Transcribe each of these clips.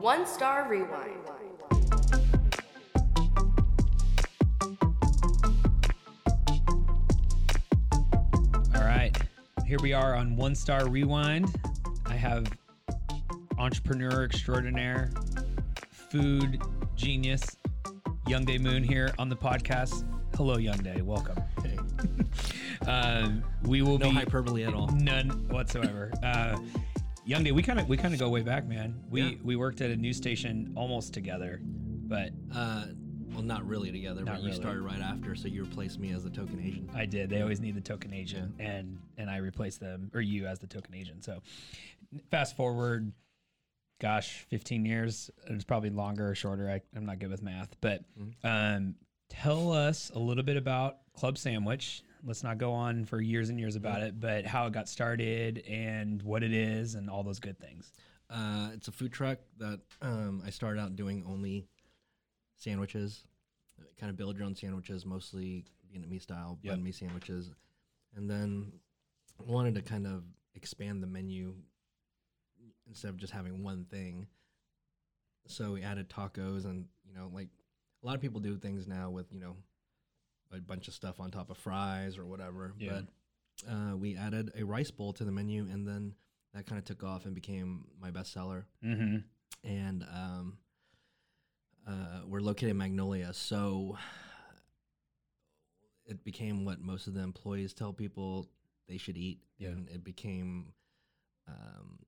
One Star Rewind. All right. Here we are on One Star Rewind. I have entrepreneur extraordinaire, food genius, Youngdae Moon here on the podcast. Hello, Youngdae. Welcome. Um, we will No be hyperbole at all. None whatsoever. uh, Youngdae, we kind of we kind of go way back, man. We Yeah. we worked at a news station almost together, but Uh, well, not really together, Not but you started right after, so you replaced me as the token agent. I did. They always need the token agent, and and I replaced them or you as the token agent. So fast forward, gosh, fifteen years. It's probably longer or shorter. I, I'm not good with math, but um, tell us a little bit about Club Sandwich. Let's not go on for years and years about it, but how it got started and what it is and all those good things. Uh, it's a food truck that um, I started out doing only sandwiches, kind of build your own sandwiches, mostly Vietnamese style Yep. banh mi sandwiches, and then wanted to kind of expand the menu instead of just having one thing. So we added tacos, and you know, like a lot of people do things now with you know a bunch of stuff on top of fries or whatever. Yeah. But uh, we added a rice bowl to the menu, and then that kind of took off and became my bestseller. Mm-hmm. And um, uh, we're located in Magnolia, so it became what most of the employees tell people they should eat, Yeah. and it became um,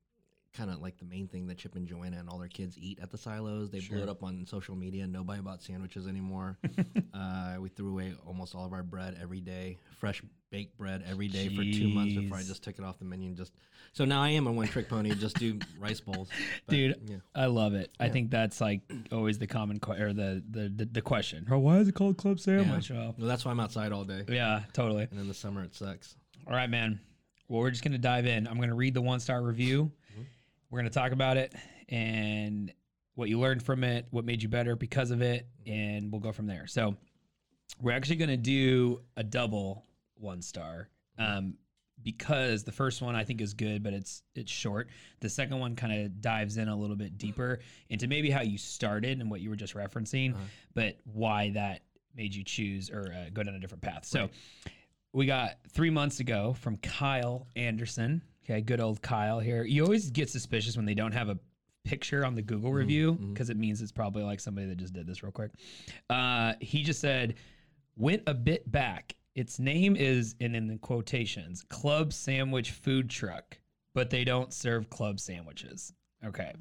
kind of like the main thing that Chip and Joanna and all their kids eat at the silos. They blew it up on social media. Nobody bought sandwiches anymore. uh, we threw away almost all of our bread every day, fresh baked bread every day for two months before I just took it off the menu and just. So now I am a one trick pony. Just do rice bowls, But, Dude, Yeah. I love it. I think that's like always the common que- or the, the the the question. Oh, why is it called club sandwich? Oh. Well, that's why I'm outside all day. Yeah, totally. And in the summer, it sucks. All right, man. Well, we're just gonna dive in. I'm gonna read the one star review. We're gonna talk about it and what you learned from it, what made you better because of it, and we'll go from there. So, we're actually gonna do a double one star. Um, because the first one I think is good, but it's it's short. The second one kind of dives in a little bit deeper into maybe how you started and what you were just referencing, Uh-huh. but why that made you choose or uh, go down a different path. So we got three months ago from Kyle Anderson. Okay, good old Kyle here. You always get suspicious when they don't have a picture on the Google review because it means it's probably like somebody that just did this real quick. Uh, he just said, went a bit back. Its name is, and in the quotations, Club Sandwich Food Truck, but they don't serve club sandwiches. Okay.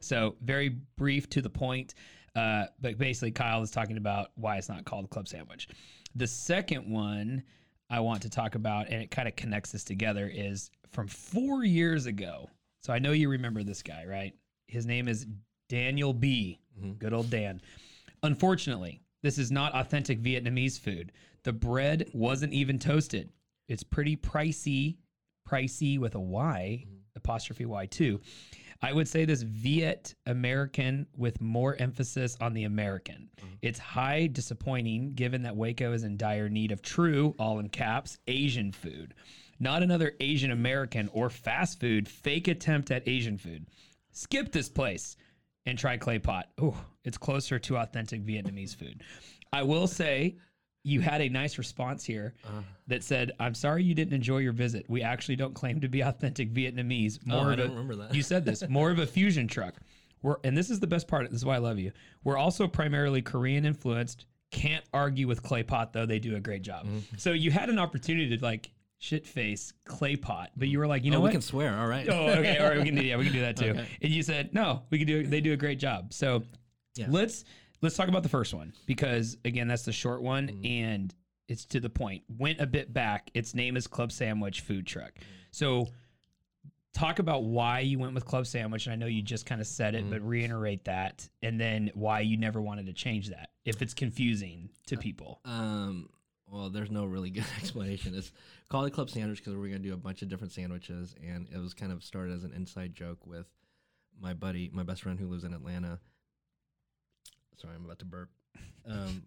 So very brief to the point. Uh, but basically, Kyle is talking about why it's not called Club Sandwich. The second one I want to talk about, and it kind of connects this together, is from four years ago. So I know you remember this guy, right? His name is Daniel B. Mm-hmm. Good old Dan. Unfortunately, this is not authentic Vietnamese food. The bread wasn't even toasted. It's pretty pricey, pricey with a Y, mm-hmm. apostrophe Y too. I would say this Viet American with more emphasis on the American. Mm-hmm. It's high disappointing given that Waco is in dire need of true, all in caps, Asian food. Not another Asian American or fast food fake attempt at Asian food. Skip this place and try clay pot. Oh, it's closer to authentic Vietnamese food. I will say, you had a nice response here Uh, that said, "I'm sorry you didn't enjoy your visit. We actually don't claim to be authentic Vietnamese. Oh, More I of don't a- remember that. You said this. More of a fusion truck. We're and this is the best part. This is why I love you. We're also primarily Korean influenced. Can't argue with Clay Pot though. They do a great job. Mm-hmm. So you had an opportunity to like shit face Clay Pot, but you were like, you know oh, what? we can swear. All right. oh, okay. All right, we can do yeah, we can do that too. Okay. And you said no, we can do. They do a great job. So Yeah. let's let's talk about the first one because again, that's the short one Mm-hmm. and it's to the point. Went a bit back. Its name is Club Sandwich Food Truck. Mm-hmm. So talk about why you went with Club Sandwich. And I know you just kind of said it, Mm-hmm. but reiterate that, and then why you never wanted to change that if it's confusing to people. Um. Well, there's no really good explanation. It's call it club sandwich because we're gonna do a bunch of different sandwiches, and it was kind of started as an inside joke with my buddy, my best friend who lives in Atlanta. Sorry, I'm about to burp. Um,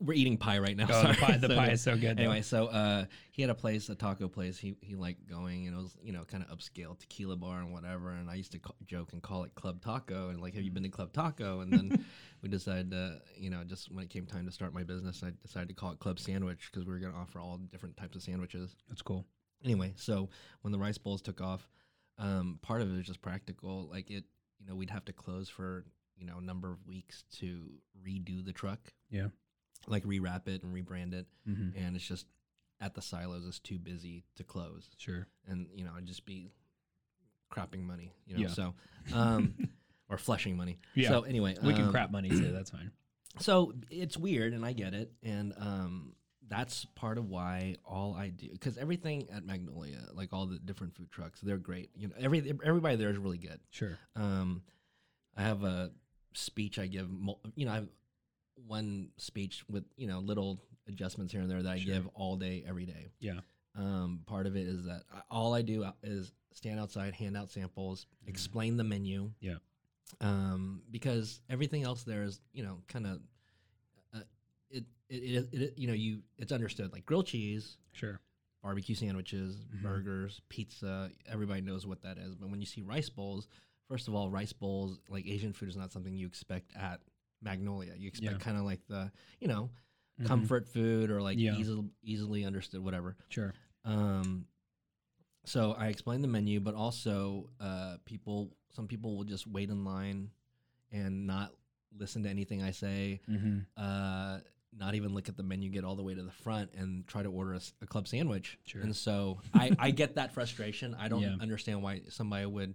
we're eating pie right now. Oh, the pie, the So, pie is so good. though. Anyway, so uh, he had a place, a taco place. He he liked going, and it was you know kind of upscale tequila bar and whatever. And I used to joke and call it Club Taco, and like, have you been to Club Taco? And then we decided, to, you know, just when it came time to start my business, I decided to call it Club Sandwich because we were going to offer all different types of sandwiches. that's cool. Anyway, so when the rice bowls took off, um, part of it was just practical. Like it, you know, we'd have to close for you know a number of weeks to redo the truck, Yeah. Like rewrap it and rebrand it Mm-hmm. and it's just at the silos it's too busy to close Sure. and you know i'd just be crapping money you know Yeah. so um or flushing money Yeah. so anyway We can um, crap money too. That's fine. so it's weird and i get it and um that's part of why all i do because everything at magnolia like all the different food trucks they're great you know every everybody there is really good Sure. um, I have a speech I give. You know, I have one speech with you know little adjustments here and there that I Sure. give all day, every day. Yeah. Um, part of it is that I, all I do is stand outside, hand out samples, explain the menu. Mm-hmm. Yeah. Um, because everything else there is you know kind of. Uh, it, it, it, it, you know, you it's understood like grilled cheese, Sure. barbecue sandwiches, Mhm. burgers, pizza. Everybody knows what that is. But when you see rice bowls, first of all, rice bowls, like Asian food, is not something you expect at Magnolia. You expect Yeah. kind of like the, you know, Mhm. comfort food or like Yeah. easily easily understood, whatever. Sure. Um, so I explained the menu, but also uh, people, some people will just wait in line and not listen to anything I say Mm-hmm. uh, not even look at the menu, get all the way to the front, and try to order a club sandwich. Sure. And so I, I get that frustration. I don't Yeah. understand why somebody would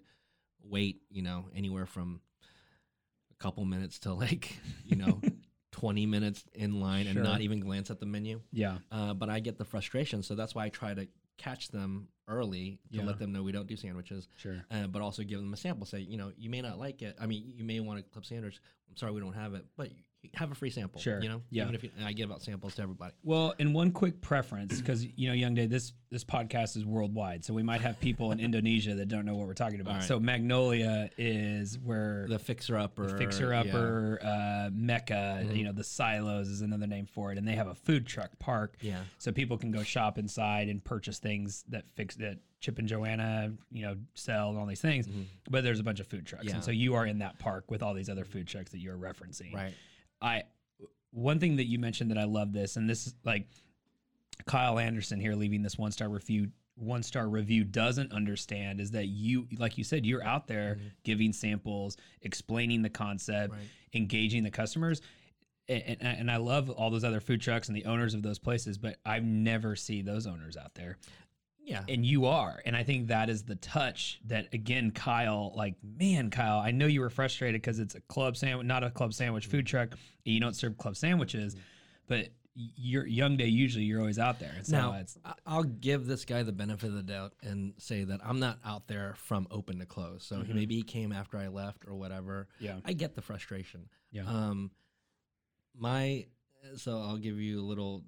wait, you know, anywhere from a couple minutes to like, you know, 20 minutes in line and not even glance at the menu. Yeah. Uh, but I get the frustration. So that's why I try to catch them early to Yeah. let them know we don't do sandwiches, Sure. uh, but also give them a sample. Say, you know, you may not like it. I mean, you may want a club sandwich. I'm sorry we don't have it, but have a free sample. Sure. You know, Yeah. Even if you, and I give out samples to everybody. Well, and one quick preference, because you know, Youngdae, this this podcast is worldwide, so we might have people in Indonesia that don't know what we're talking about. Right. So Magnolia is where The fixer upper, the fixer yeah. Mm-hmm. upper uh, mecca you know the silos is another name for it and they have a food truck park Yeah. so people can go shop inside and purchase things that fix that chip and joanna you know sell and all these things but there's a bunch of food trucks Mm-hmm. Yeah. and so you are in that park with all these other food trucks that you're referencing Right. i one thing that you mentioned that i love this and this is like kyle anderson here leaving this one star review one star review doesn't understand is that you like you said you're out there giving samples explaining the concept Right. engaging the customers and, and i love all those other food trucks and the owners of those places but i never see those owners out there Yeah. and you are and i think that is the touch that again kyle like man kyle i know you were frustrated because it's a club sandwich not a club sandwich food truck and you don't serve club sandwiches but you're youngdae usually you're always out there so now, I'll give this guy the benefit of the doubt and say that I'm not out there from open to close. So he, maybe he came after I left or whatever. Mm-hmm. Yeah. I get the frustration. Yeah. Um, my so I'll give you a little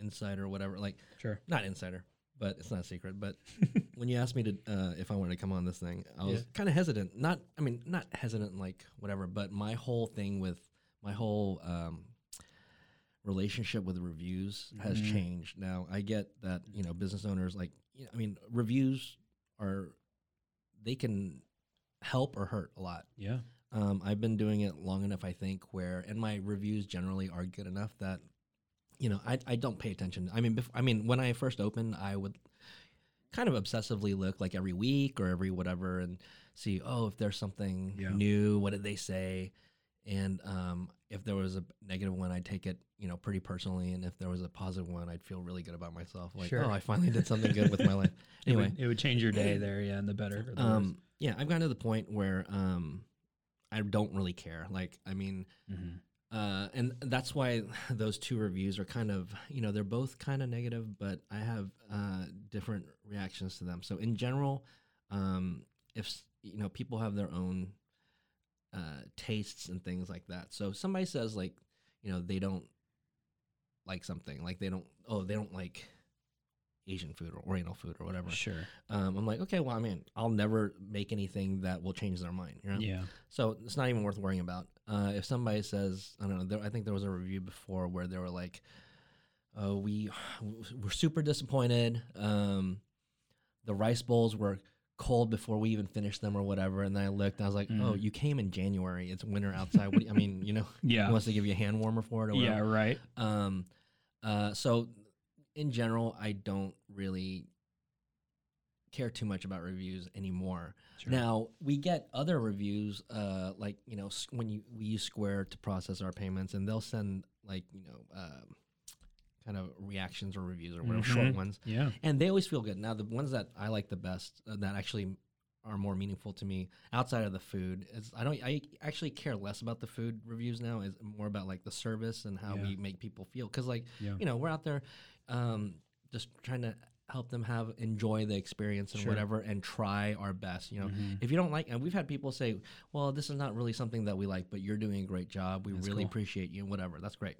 insider, whatever. Like sure not insider, but it's not a secret. But when you asked me to uh, if I wanted to come on this thing, I was Yeah. kind of hesitant. Not, I mean, not hesitant like whatever, but my whole thing with my whole um, relationship with reviews has Mhm. changed. Now I get that you know business owners like, you know, I mean, reviews are they can help or hurt a lot. yeah Um, I've been doing it long enough, I think, where and my reviews generally are good enough that you know I, I don't pay attention. I mean, bef- I mean, when I first opened, I would kind of obsessively look like every week or every whatever and see oh if there's something Yeah. new, what did they say, and um, if there was a negative one, I'd take it you know pretty personally, and if there was a positive one, I'd feel really good about myself. Like Sure. oh, I finally did something good with my life. It Anyway, would, it would change your day there, yeah, and the better. The um, yeah, I've gotten to the point where um, I don't really care. Like, I mean, Mhm. Uh, and that's why those two reviews are kind of, you know, they're both kind of negative, but I have uh, different reactions to them. So in general, um, if you know, people have their own uh, tastes and things like that. So somebody says like, you know, they don't like something, like they don't, oh, they don't like Asian food or Oriental food or whatever Sure. um, I'm like, okay, well, I mean, I'll never make anything that will change their mind. You know? Yeah. So it's not even worth worrying about. Uh, if somebody says, I don't know, there, I think there was a review before where they were like, oh, we we're super disappointed. Um, the rice bowls were cold before we even finished them or whatever. And then I looked, and I was like, oh, Mhm. you came in January. It's winter outside. What you, I mean, you know, Yeah. he wants to give you a hand warmer for it or whatever. Yeah. Right. Um, uh, so in general, I don't really care too much about reviews anymore. Sure. Now we get other reviews, uh, like you know, when you we use Square to process our payments, and they'll send like you know, um, kind of reactions or reviews or whatever, short Mhm. ones, Yeah. and they always feel good. Now the ones that I like the best, uh, that actually are more meaningful to me outside of the food is I don't I actually care less about the food reviews now is more about like the service and how Yeah. we make people feel because like Yeah. you know we're out there um, just trying to help them have enjoy the experience and Sure. whatever and try our best you know Mhm. if you don't like and we've had people say well this is not really something that we like but you're doing a great job we That's really cool. appreciate you whatever that's great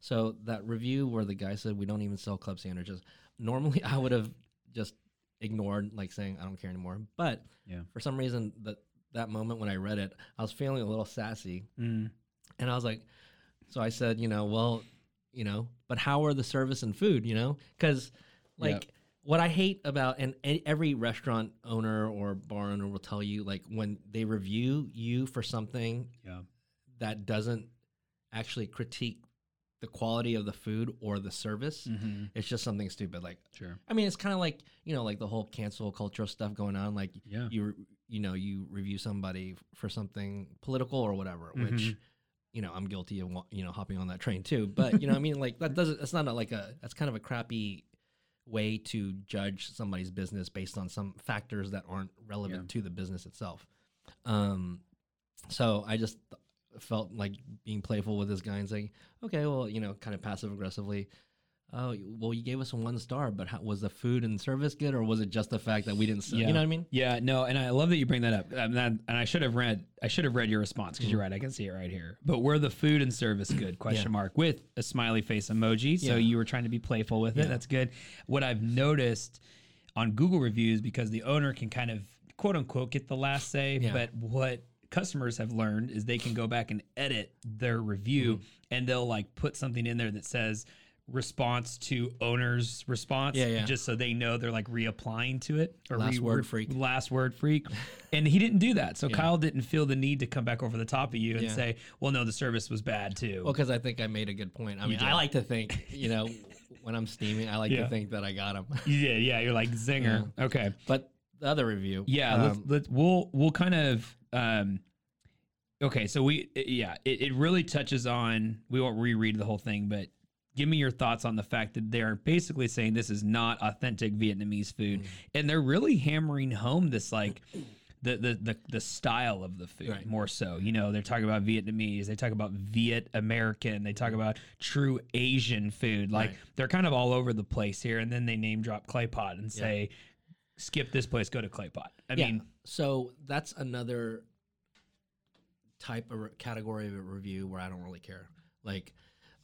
so that review where the guy said we don't even sell club sandwiches normally i would have just ignored like saying i don't care anymore but Yeah. for some reason that that moment when i read it i was feeling a little sassy Mm. and I was like, so I said, you know, well, you know, but how are the service and food, you know? Because, like, Yep. what I hate about, and every restaurant owner or bar owner will tell you, like, when they review you for something Yeah. that doesn't actually critique the quality of the food or the service, Mm-hmm. it's just something stupid. Like, Sure. I mean, it's kind of like, you know, like the whole cancel culture stuff going on. Like, Yeah. you, you know, you review somebody for something political or whatever, which Mhm. You know, I'm guilty of you know hopping on that train too. But you know, what I mean, like that doesn't. That's not a, like a. That's kind of a crappy way to judge somebody's business based on some factors that aren't relevant Yeah. to the business itself. Um, so I just felt like being playful with this guy and saying, okay, well, you know, kind of passive aggressively. Oh, well, you gave us a one star, but how, was the food and service good, or was it just the fact that we didn't? Sell? Yeah. You know what I mean? Yeah, no, and I love that you bring that up. Um, that, and I should have read, I should have read your response because Mm-hmm. you're right. I can see it right here. But were the food and service good? Question mark with a smiley face emoji. So Yeah. you were trying to be playful with it. Yeah. That's good. What I've noticed on Google reviews because the owner can kind of quote unquote get the last say, Yeah. but what customers have learned is they can go back and edit their review Mm-hmm. and they'll like put something in there that says response to owner's response Yeah, yeah. just so they know they're like reapplying to it or Last word freak. last word freak and he didn't do that so kyle didn't feel the need to come back over the top of you and Yeah. say well no the service was bad too Well, because I think I made a good point. I mean, I like to think, you know, when I'm steaming, I like Yeah. to think that I got him. yeah yeah you're like zinger okay But the other review, yeah um, let's, let's we'll we'll kind of um okay so we yeah it, it really touches on we won't reread the whole thing but give me your thoughts on the fact that they're basically saying this is not authentic vietnamese food Mm. and they're really hammering home this like the, the the the style of the food Right. more so you know they're talking about vietnamese they talk about viet american they talk about true asian food like Mm. Right. they're kind of all over the place here and then they name drop clay pot and Yeah. say skip this place go to clay pot i yeah. mean so that's another type of re- category of a review where I don't really care. Like,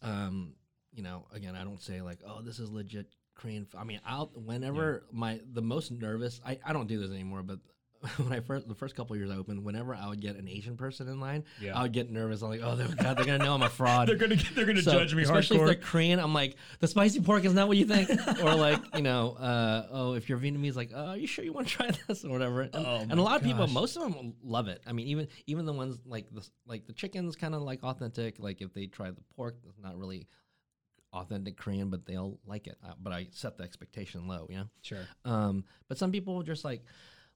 um, you know, again, I don't say like, oh, this is legit Korean. F-. I mean, I'll whenever my the most nervous. I I don't do this anymore, but when I first the first couple years I opened, whenever I would get an Asian person in line, Yeah. I would get nervous. I'm like, oh they're, God, they're gonna know I'm a fraud. They're gonna they're gonna So, judge me especially if hardcore. they're Korean. I'm like, the spicy pork is not what you think, or like, you know, uh, oh, if you're Vietnamese, like, oh, are you sure you want to try this or whatever? And, Oh and a lot of people, most of them love it. I mean, even even the ones like the like the chicken's kind of like authentic. Like if they try the pork, it's not really authentic Korean, but they'll like it. Uh, but I set the expectation low, you know. Sure. Um, but some people just like,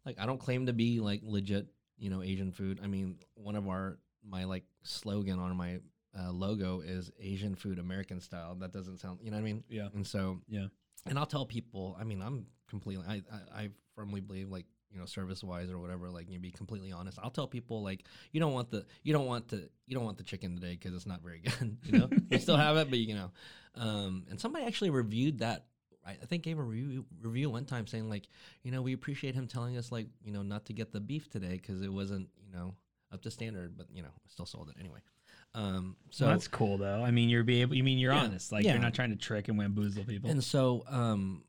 like I don't claim to be like legit, you know, Asian food. I mean, one of our my like slogan on my uh, logo is Asian food, American style. That doesn't sound, you know what I mean? Yeah. And so, Yeah. and I'll tell people. I mean, I'm completely. I I, I firmly believe like you know service wise or whatever. Like you be completely honest. I'll tell people like you don't want the you don't want the you don't want the chicken today because it's not very good. You know, you still have it, but you know. Um, and somebody actually reviewed that. I I think gave a review review one time saying like you know we appreciate him telling us like you know not to get the beef today because it wasn't you know up to standard, but you know still sold it anyway. Um, so So that's cool though. I mean, you're be able. You mean you're Yeah. honest? Like Yeah. you're not trying to trick and bamboozle people. And so, um,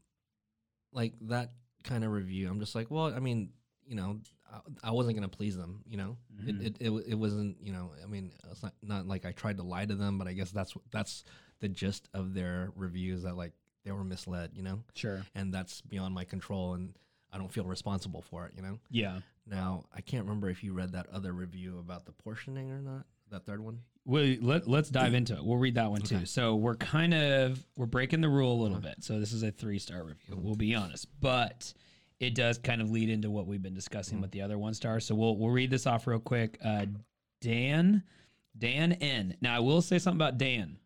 like that kind of review, I'm just like, well, I mean, you know, I, I wasn't gonna please them, you know. Mhm. It, it it it wasn't, you know. I mean, it's not not like I tried to lie to them, but I guess that's that's the gist of their reviews that like they were misled, you know, sure. and that's beyond my control, and I don't feel responsible for it, you know. Yeah. Now I can't remember if you read that other review about the portioning or not. That third one. Well, let, let's dive into it. We'll read that one too. So we're kind of we're breaking the rule a little bit. So this is a three star review. We'll be honest, but it does kind of lead into what we've been discussing with the other one star. So we'll we'll read this off real quick. Uh, Dan, Dan N. Now I will say something about Dan.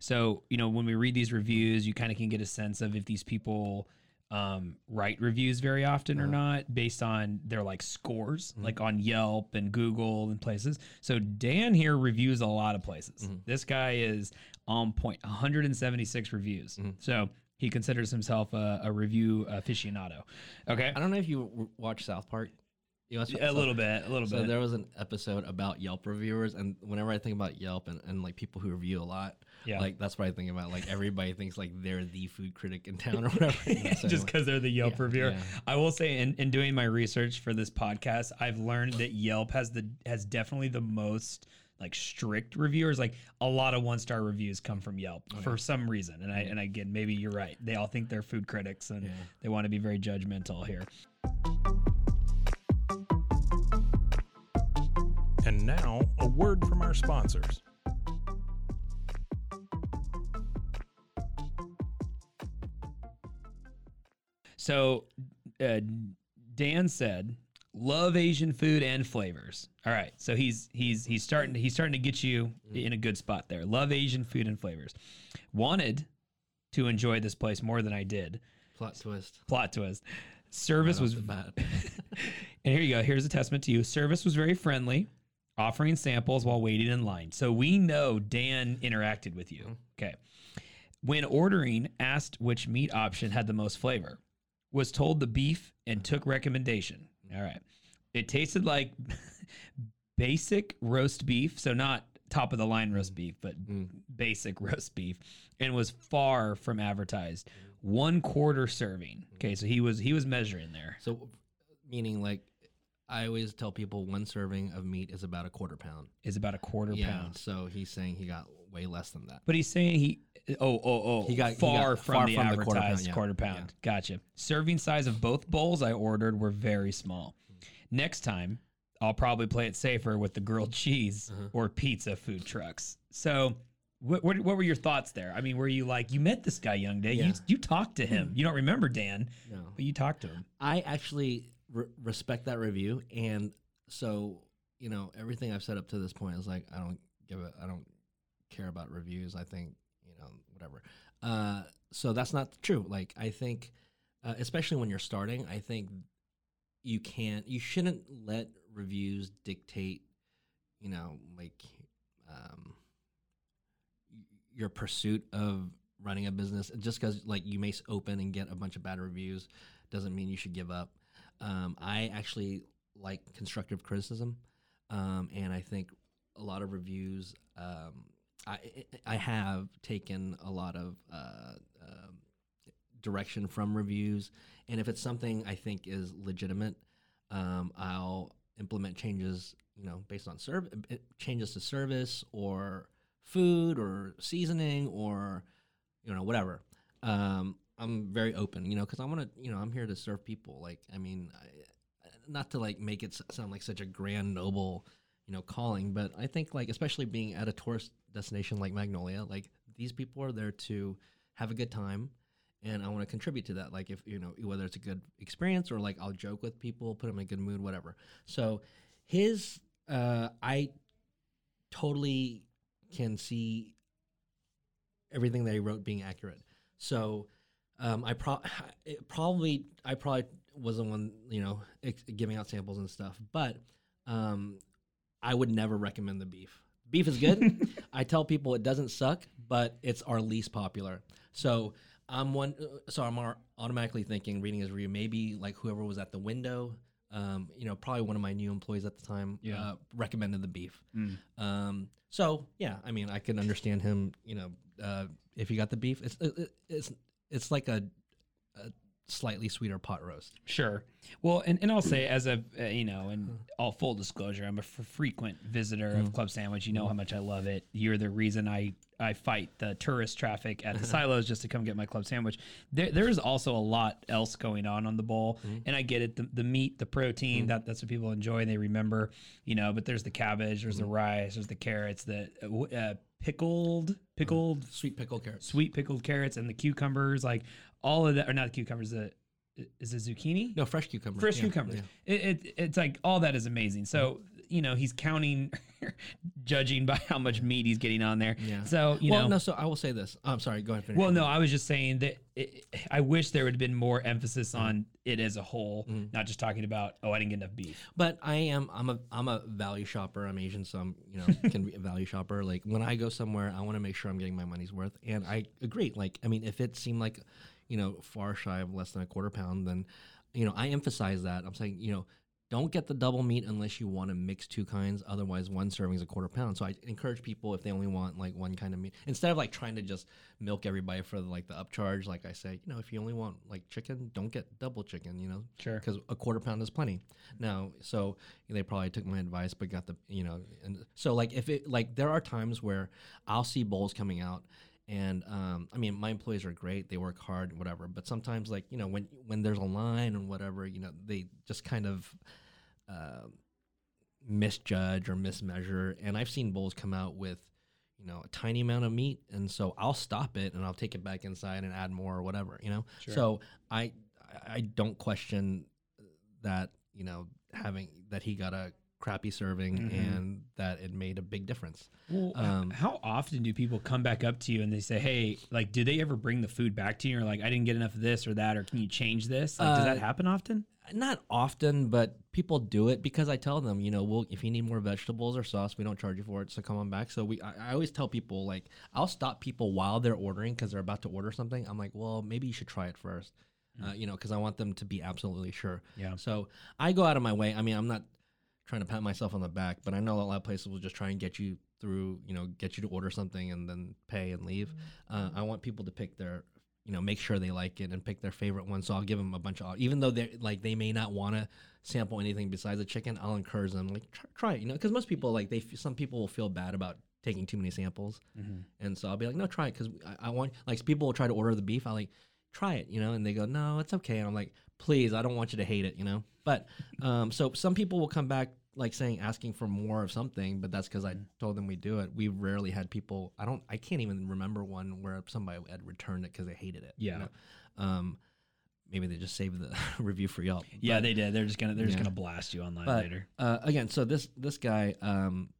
So you know when we read these reviews, you kind of can get a sense of if these people um, write reviews very often or mm. not based on their like scores, mm-hmm. like on Yelp and Google and places. So Dan here reviews a lot of places. Mm-hmm. This guy is on point, 176 reviews. Mm-hmm. So he considers himself a, a review aficionado. Okay, I don't know if you w- watch South Park. You watch a little bit, a little bit. So there was an episode about Yelp reviewers, and whenever I think about Yelp and, and like people who review a lot, Yeah. like that's what I think about. Like everybody thinks like they're the food critic in town or whatever. you know, so just anyway. because they're the Yelp Yeah, reviewer. yeah. I will say, in, in doing my research for this podcast, I've learned that Yelp has the has definitely the most like strict reviewers. Like a lot of one star reviews come from Yelp oh, for some reason. And I and again, maybe you're right. They all think they're food critics and Yeah. they want to be very judgmental here. And now, a word from our sponsors. So uh, Dan said, "Love Asian food and flavors." All right, so he's he's he's starting to, he's starting to get you in a good spot there. Love Asian food and flavors. Wanted to enjoy this place more than I did. plot twist. Plot twist. Service Right was bat. and here you go. Here's a testament to you. Service was very friendly, offering samples while waiting in line. So we know Dan interacted with you. Okay. When ordering, asked which meat option had the most flavor. Was told the beef and took recommendation. All right. It tasted like basic roast beef, so not top of the line roast mm. beef, but mm. basic roast beef, and was far from advertised. One quarter serving. Mm. Okay, so he was he was measuring there. So, meaning like, I always tell people one serving of meat is about a quarter pound. Is about a quarter Yeah. pound. So he's saying he got way less than that. But he's saying he oh oh oh He got- he far got from far the from the quarter pound, yeah. quarter pound. Gotcha. Serving size of both bowls I ordered were very small. Next time, I'll probably play it safer with the grilled cheese Uh-huh. or pizza food trucks. So. What, what, what were your thoughts there? I mean, were you like you met this guy Youngdae? You you talked to him. You don't remember Dan, No. but you talked to him. I actually re- respect that review, and so you know everything I've said up to this point is like I don't give a I don't care about reviews. I think you know whatever. Uh, so that's not true. Like I think, uh, especially when you're starting, I think you can't you shouldn't let reviews dictate. You know, like um, your pursuit of running a business just because like you may open and get a bunch of bad reviews doesn't mean you should give up um, i actually like constructive criticism um, and i think a lot of reviews um, I, I have taken a lot of uh, um direction from reviews and if it's something i think is legitimate Um, I'll implement changes, you know, based on serv- uh, changes to service or food or seasoning or you know whatever. Um, I'm very open, you know, because I want to, you know, I'm here to serve people. Like, I mean, I, not to like make it sound like such a grand, noble, you know, calling, but I think like, especially being at a tourist destination like Magnolia, like these people are there to have a good time, and I want to contribute to that. Like, if you know, whether it's a good experience or like I'll joke with people, put them in a good mood, whatever. So, his, uh, I totally can see everything that he wrote being accurate. So um, I pro- probably I probably was the one you know ex- giving out samples and stuff, but um, I would never recommend the beef. Beef is good. I tell people it doesn't suck, but it's our least popular. So I'm one. So I'm automatically thinking, reading his review, maybe like whoever was at the window. Um, you know, probably one of my new employees at the time Yeah. uh, recommended the beef. Mm. Um, so yeah, I mean, I can understand him. You know, uh, if you got the beef, it's it, it's it's like a, a slightly sweeter pot roast. Sure. Well, and, and I'll say, as a uh, you know, and all full disclosure, I'm a f- frequent visitor of Club Sandwich. You know how much I love it. You're the reason I I fight the tourist traffic at the silos just to come get my club sandwich. There, there's also a lot else going on on the bowl, and I get it. The, the meat, the protein, that that's what people enjoy and they remember. You know, but there's the cabbage, there's the rice, there's the carrots, the uh, uh, pickled pickled Sweet pickle carrots. sweet pickled carrots and the cucumbers, like all of that, or not the cucumbers, the is it zucchini? No, fresh cucumber. fresh yeah, cucumbers. yeah. It, it it's like all that is amazing. So you know he's counting, judging by how much meat he's getting on there. Yeah. So you know. well, know. no. So I will say this. I'm sorry. Go ahead. Finish well, no. I was just saying that it, I wish there would have been more emphasis Mm-hmm. on it as a whole, not just talking about oh I didn't get enough beef. But I am I'm a I'm a value shopper. I'm Asian, so I'm you know can be a value shopper. Like when I go somewhere, I want to make sure I'm getting my money's worth. And I agree. Like I mean, if it seemed like you know far shy of less than a quarter pound, then you know I emphasize that. I'm saying you know don't get the double meat unless you want to mix two kinds. Otherwise, one serving is a quarter pound. So I encourage people if they only want like one kind of meat, instead of like trying to just milk everybody for like the upcharge. Like I say, you know, if you only want like chicken, don't get double chicken. You know, Sure. because a quarter pound is plenty. Now, so they probably took my advice, but got the you know, and so like if it like there are times where I'll see bowls coming out. And um, I mean, my employees are great; they work hard, whatever. But sometimes, like you know, when when there's a line and whatever, you know, they just kind of uh, misjudge or mismeasure. And I've seen bowls come out with, you know, a tiny amount of meat, and so I'll stop it and I'll take it back inside and add more or whatever, you know. So I I don't question that you know having that he got a crappy serving and that it made a big difference. Well, Um, how often do people come back up to you and they say, "Hey, like, do they ever bring the food back to you? Or like, I didn't get enough of this or that, or can you change this? Like, does that Uh, happen often?" Not often, but people do it because I tell them, you know, well, if you need more vegetables or sauce, we don't charge you for it, so come on back. So we, I, I always tell people like, I'll stop people while they're ordering because they're about to order something. I'm like, well, maybe you should try it first, uh, you know, because I want them to be absolutely sure. Yeah. So I go out of my way. I mean, I'm not trying to pat myself on the back, but I know a lot of places will just try and get you through, you know, get you to order something and then pay and leave. Uh, I want people to pick their, you know, make sure they like it and pick their favorite one. So I'll give them a bunch of, even though they're like they may not want to sample anything besides the chicken, I'll encourage them like try, try it, you know, because most people like they, some people will feel bad about taking too many samples, and so I'll be like, no, try it because I, I want like people will try to order the beef, I like try it, you know, and they go, no, it's okay, and I'm like, please, I don't want you to hate it, you know, but um, so some people will come back like saying asking for more of something, but that's because I told them we do it. We've rarely had people. I don't. I can't even remember one where somebody had returned it because they hated it. you Yeah. know? Um, maybe they just saved the review for y'all. Yeah, they did. They're just gonna they're just gonna blast you online but later. uh, again, so this this guy, um,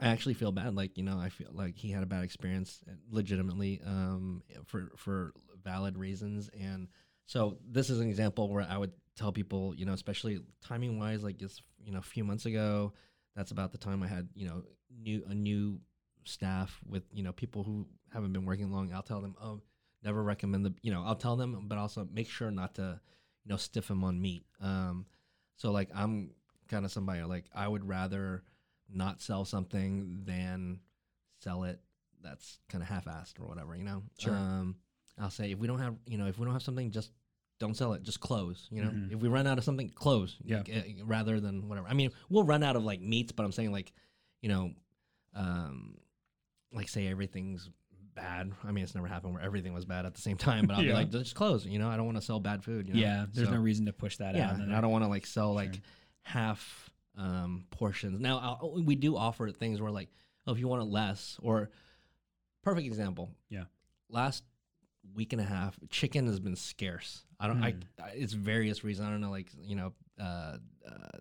I actually feel bad. Like you know, I feel like he had a bad experience, legitimately, um, for for valid reasons. And so this is an example where I would tell people, you know, especially timing wise, like just you know a few months ago. That's about the time I had you know new a new staff with you know people who haven't been working long. I'll tell them, oh, never recommend the you know I'll tell them, but also make sure not to you know stiff them on meat. Um, so like I'm kind of somebody like I would rather not sell something than sell it that's kind of half-assed or whatever, you know. Sure. Um, I'll say if we don't have, you know, if we don't have something, just don't sell it, just close. You know, Mhm. if we run out of something, close. Yeah. Uh, rather than whatever. I mean, we'll run out of like meats, but I'm saying like, you know, um, like say everything's bad. I mean, it's never happened where everything was bad at the same time, but I'll Yeah. be like, just close. You know, I don't want to sell bad food. You know? yeah, there's So- no reason to push that yeah, out. and I don't want to like sell like Sure. half um, portions. Now I'll, we do offer things where like, oh, if you want it less, or perfect example. Yeah. Last week and a half, chicken has been scarce. I don't. I, Hmm. I. It's various reasons. I don't know. Like you know, uh, uh,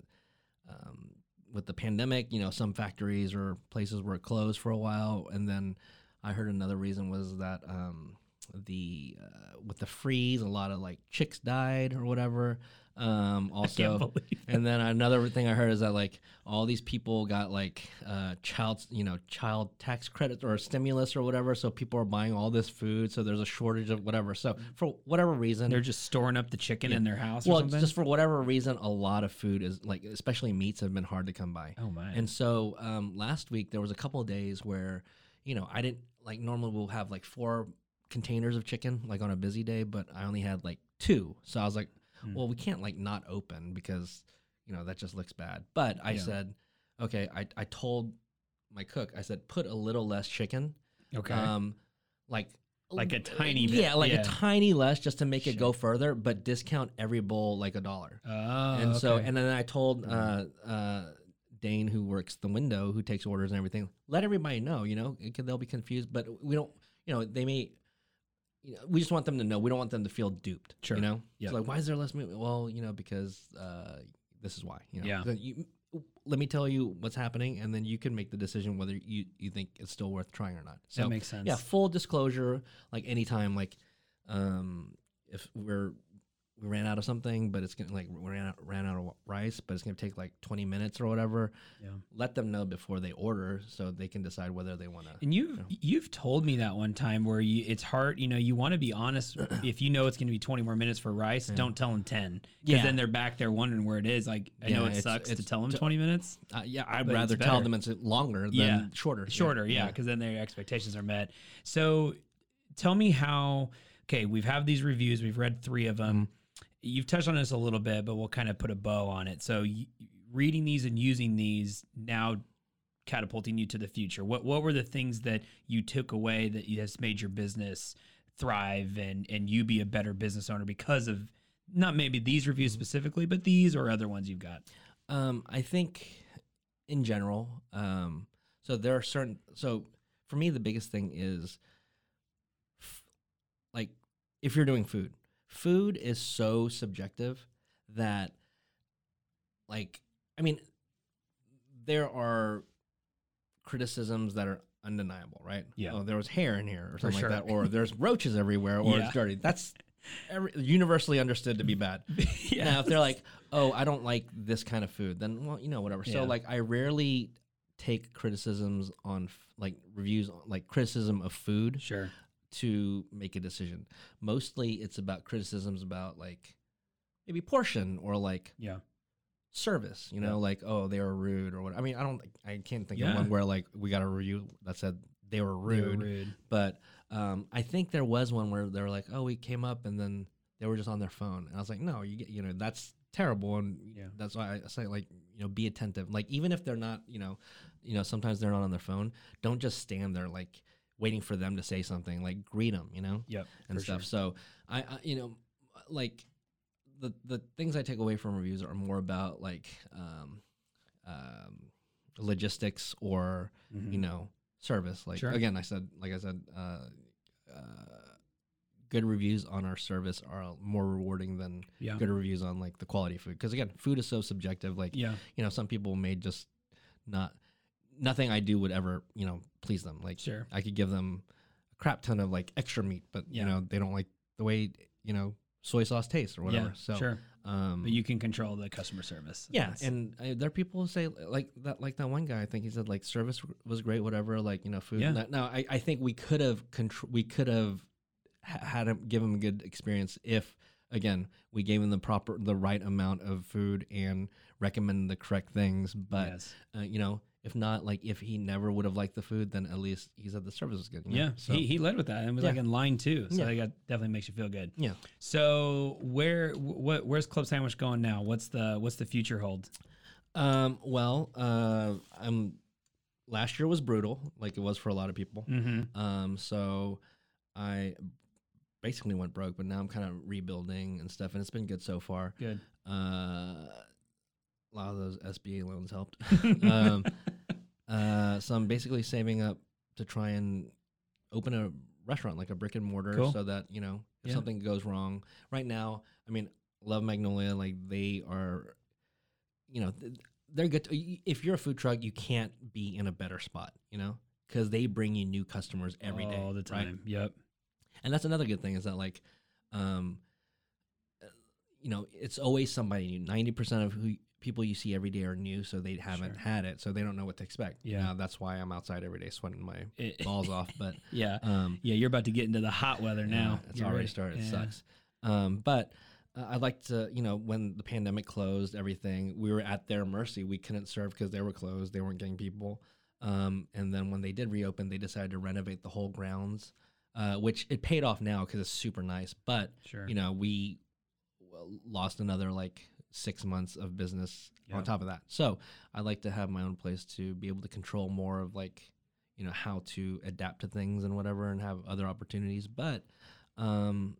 um, with the pandemic, you know, some factories or places were closed for a while, and then I heard another reason was that um, the uh, with the freeze, a lot of like chicks died or whatever. Um, also, and then another thing I heard is that like all these people got like uh, child, you know, child tax credit or stimulus or whatever. So people are buying all this food. So there's a shortage of whatever. So for whatever reason, They're just storing up the chicken Yeah. in their house. well, or something? just for whatever reason, a lot of food is like, especially meats, have been hard to come by. oh my. And so um, last week there was a couple of days where, you know, I didn't like normally we'll have like four containers of chicken like on a busy day, but I only had like two. So I was like, Hmm. well, we can't like not open because you know that just looks bad. But I Yeah. said, okay, I I told my cook, I said put a little less chicken, okay. um, like. Like a tiny bit, yeah, like yeah. a tiny less, just to make it go further, but discount every bowl like a dollar oh, and so and then I told uh, Mhm. uh, Dane who works the window who takes orders and everything let everybody know you know they'll be confused but we don't you know they may you know we just want them to know we don't want them to feel duped Sure. you know so like why is there less meat well you know because uh, this is why you know Yeah. You, let me tell you what's happening and then you can make the decision whether you, you think it's still worth trying or not so that makes sense. yeah full disclosure like anytime like um if we're we ran out of something but it's gonna like we ran out ran out of rice but it's gonna take like 20 minutes or whatever Yeah. let them know before they order so they can decide whether they want to And you've know. you've told me that one time where you it's hard, you know, you want to be honest. if you know it's going to be 20 more minutes for rice, Yeah. don't tell them 10. Because Yeah. then they're back there wondering where it is. Like I know it it's- sucks to tell them t- 20 minutes. uh, yeah i'd rather tell them it's longer than Yeah. shorter Shorter, yeah, because then their expectations are met. So tell me how. Okay, we've had these reviews. We've read three of them. Mm-hmm. You've touched on this a little bit, but we'll kind of put a bow on it. So reading these and using these now catapulting you to the future. What what were the things that you took away that has made your business thrive and and you be a better business owner because of not maybe these reviews Mm-hmm. specifically, but these or other ones you've got. Um, I think in general, um, so there are certain. So for me, the biggest thing is f- like if you're doing food, food is so subjective that, like, I mean, there are criticisms that are undeniable, right? Yeah. Oh, there was hair in here or something sure. like that, or there's roaches everywhere, or Yeah. it's dirty. That's every, universally understood to be bad. Now, if they're like, "Oh, I don't like this kind of food," then well, you know, whatever. Yeah. So, like, I rarely take criticisms on f- like reviews, like criticism of food sure, to make a decision. Mostly, it's about criticisms about like maybe portion or like yeah, service. You Yeah. know, like oh, they were rude or what. I mean, I don't, I can't think Yeah. of one where like we got a review that said they were They rude. were rude. But um, I think there was one where they were like, "Oh, we came up and then they were just on their phone," and I was like, "No, you get, you know, that's terrible." And Yeah. that's why I say, like, you know, be attentive. Like, even if they're not, you know, you know, sometimes they're not on their phone. Don't just stand there like waiting for them to say something. Like, greet them, you know, Yep, and stuff. sure. So I, I, you know, like the the things I take away from reviews are more about like um, um, logistics or Mhm. you know service like Sure. again i said like i said uh, uh, good reviews on our service are more rewarding than Yeah. good reviews on like the quality of food because again food is so subjective like Yeah. you know some people may just not nothing i do would ever you know please them like Sure. i could give them a crap ton of like extra meat but Yeah. you know they don't like the way you know soy sauce tastes or whatever Yeah. so sure. um But you can control the customer service. yeah, That's- and uh, there are people who say like that, like that one guy. I think he said like service was great, whatever. Like you know, food. Yeah. Yeah. Now, I, I think we could have contr- we could have had him give him a good experience if again we gave him the proper the right amount of food and recommended the correct things. But yes. uh, you know, if not, like if he never would have liked the food, then at least he said the service was good. you know? Yeah, So, he, he led with that and was like in line too. So Yeah. that definitely makes you feel good. yeah. So where what where's Club Sandwich going now? What's the what's the future hold? Um, well, uh, I'm last year was brutal, like it was for a lot of people. Mm-hmm. Um, so I basically went broke, but now I'm kind of rebuilding and stuff, and it's been good so far. Good. Uh, a lot of those SBA loans helped. um, uh, so I'm basically saving up to try and open a restaurant, like a brick and mortar, Cool. so that you know if Yeah. something goes wrong. Right now, I mean, Love Magnolia, like they are, you know, they're good. To, if you're a food truck, you can't be in a better spot, you know, because they bring you new customers every day, all the right? time. Yep. and that's another good thing is that like um uh, you know it's always somebody new 90% of who people you see every day are new so they haven't Sure. had it so they don't know what to expect Yeah. That's why i'm outside every day sweating my It- balls off but Yeah. um Yeah, you're about to get into the hot weather now. yeah, it's You're already ready. started it Yeah. sucks um but uh, I'd like to, you know, when the pandemic closed, everything, we were at their mercy. We couldn't serve because they were closed. They weren't getting people. Um, and then when they did reopen, they decided to renovate the whole grounds, uh, which it paid off now because it's super nice. But Sure. you know, we lost another like six months of business Yeah. on top of that. So I'd like to have my own place to be able to control more of like, you know, how to adapt to things and whatever and have other opportunities. But um,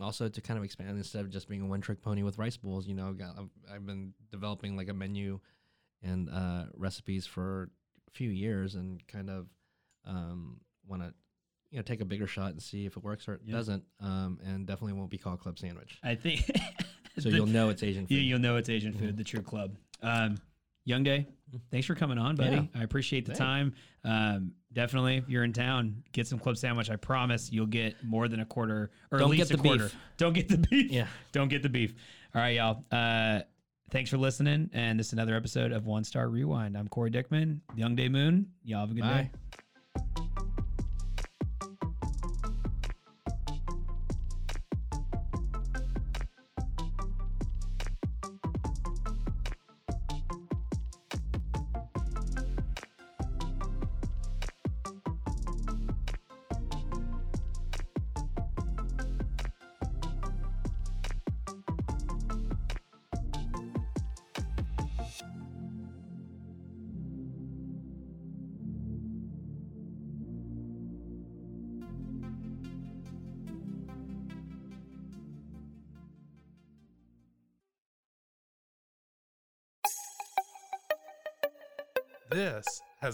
also to kind of expand instead of just being a one trick pony with rice bowls, you know, got, I've, I've been developing like a menu and uh, recipes for a few years and kind of um, want to, you know, take a bigger shot and see if it works or it Yeah. doesn't. Um, and definitely won't be called Club Sandwich. I think So the- you'll know it's Asian food. you, you'll know it's Asian food, the true club. Um, Youngdae, thanks for coming on, buddy. Yeah. I appreciate the Hey. time. Um, definitely, if you're in town, get some club sandwich. I promise you'll get more than a quarter, or Don't at least get a the quarter. beef. Don't get the beef. Yeah. Don't get the beef. All right, y'all. Uh, thanks for listening, and this is another episode of One Star Rewind. I'm Cory Dickman, Youngdae Moon. Y'all have a good Bye. day.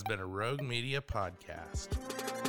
Been a Rogue Media podcast.